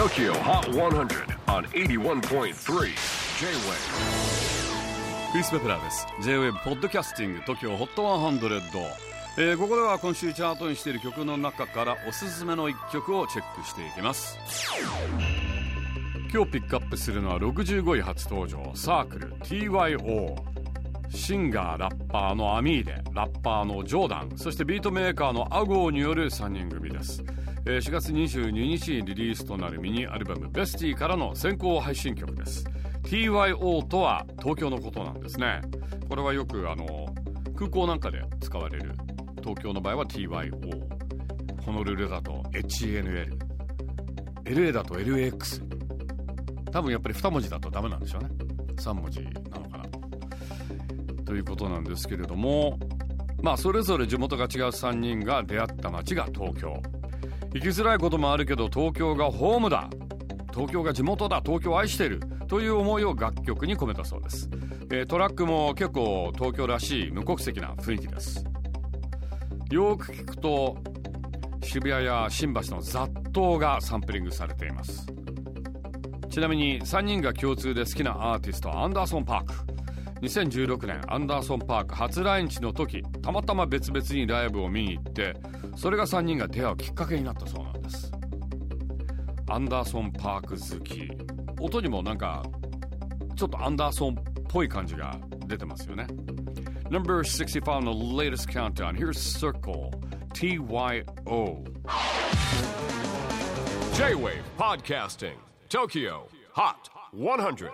TOKYO HOT 100 on 81.3 J-WAVE クリス・ベプラーです。J-WAVE ポッドキャスティング TOKYO HOT 100、えー、ここでは今週チャートにしている曲の中からおすすめの一曲をチェックしていきます。今日ピックアップするのは65位初登場サークル TYO シンガーラッパーのアミーデラッパーのジョーダンそしてビートメーカーのアゴーによる3人組です。え、4月22日にリリースとなるミニアルバム「ベスティからの先行配信曲です。TYO とは東京のことなんですね。これはよくあの空港なんかで使われる東京の場合は TYO ホノルルだと HNL LA だと LAX 多分やっぱり2文字だとダメなんでしょうね。3文字なのかな。ということなんですけれどもまあそれぞれ地元が違う3人が出会った街が東京。行きづらいこともあるけど東京がホームだ。東京が地元だ。東京を愛している。という思いを楽曲に込めたそうです、えー、トラックも結構東京らしい無国籍な雰囲気です。よく聞くと渋谷や新橋の雑踏がサンプリングされています。ちなみに3人が共通で好きなアーティストアンダーソン・パーク。2016年アンダーソン・パーク初来日の時たまたま別々にライブを見に行ってそれが3人が出会うきっかけになったそうなんです。アンダーソン・パーク好き。音にもなんかちょっとアンダーソンっぽい感じが出てますよね。Number 65 on the latest countdown. Here's Circle. TYO J-Wave Podcasting. Tokyo. Hot 100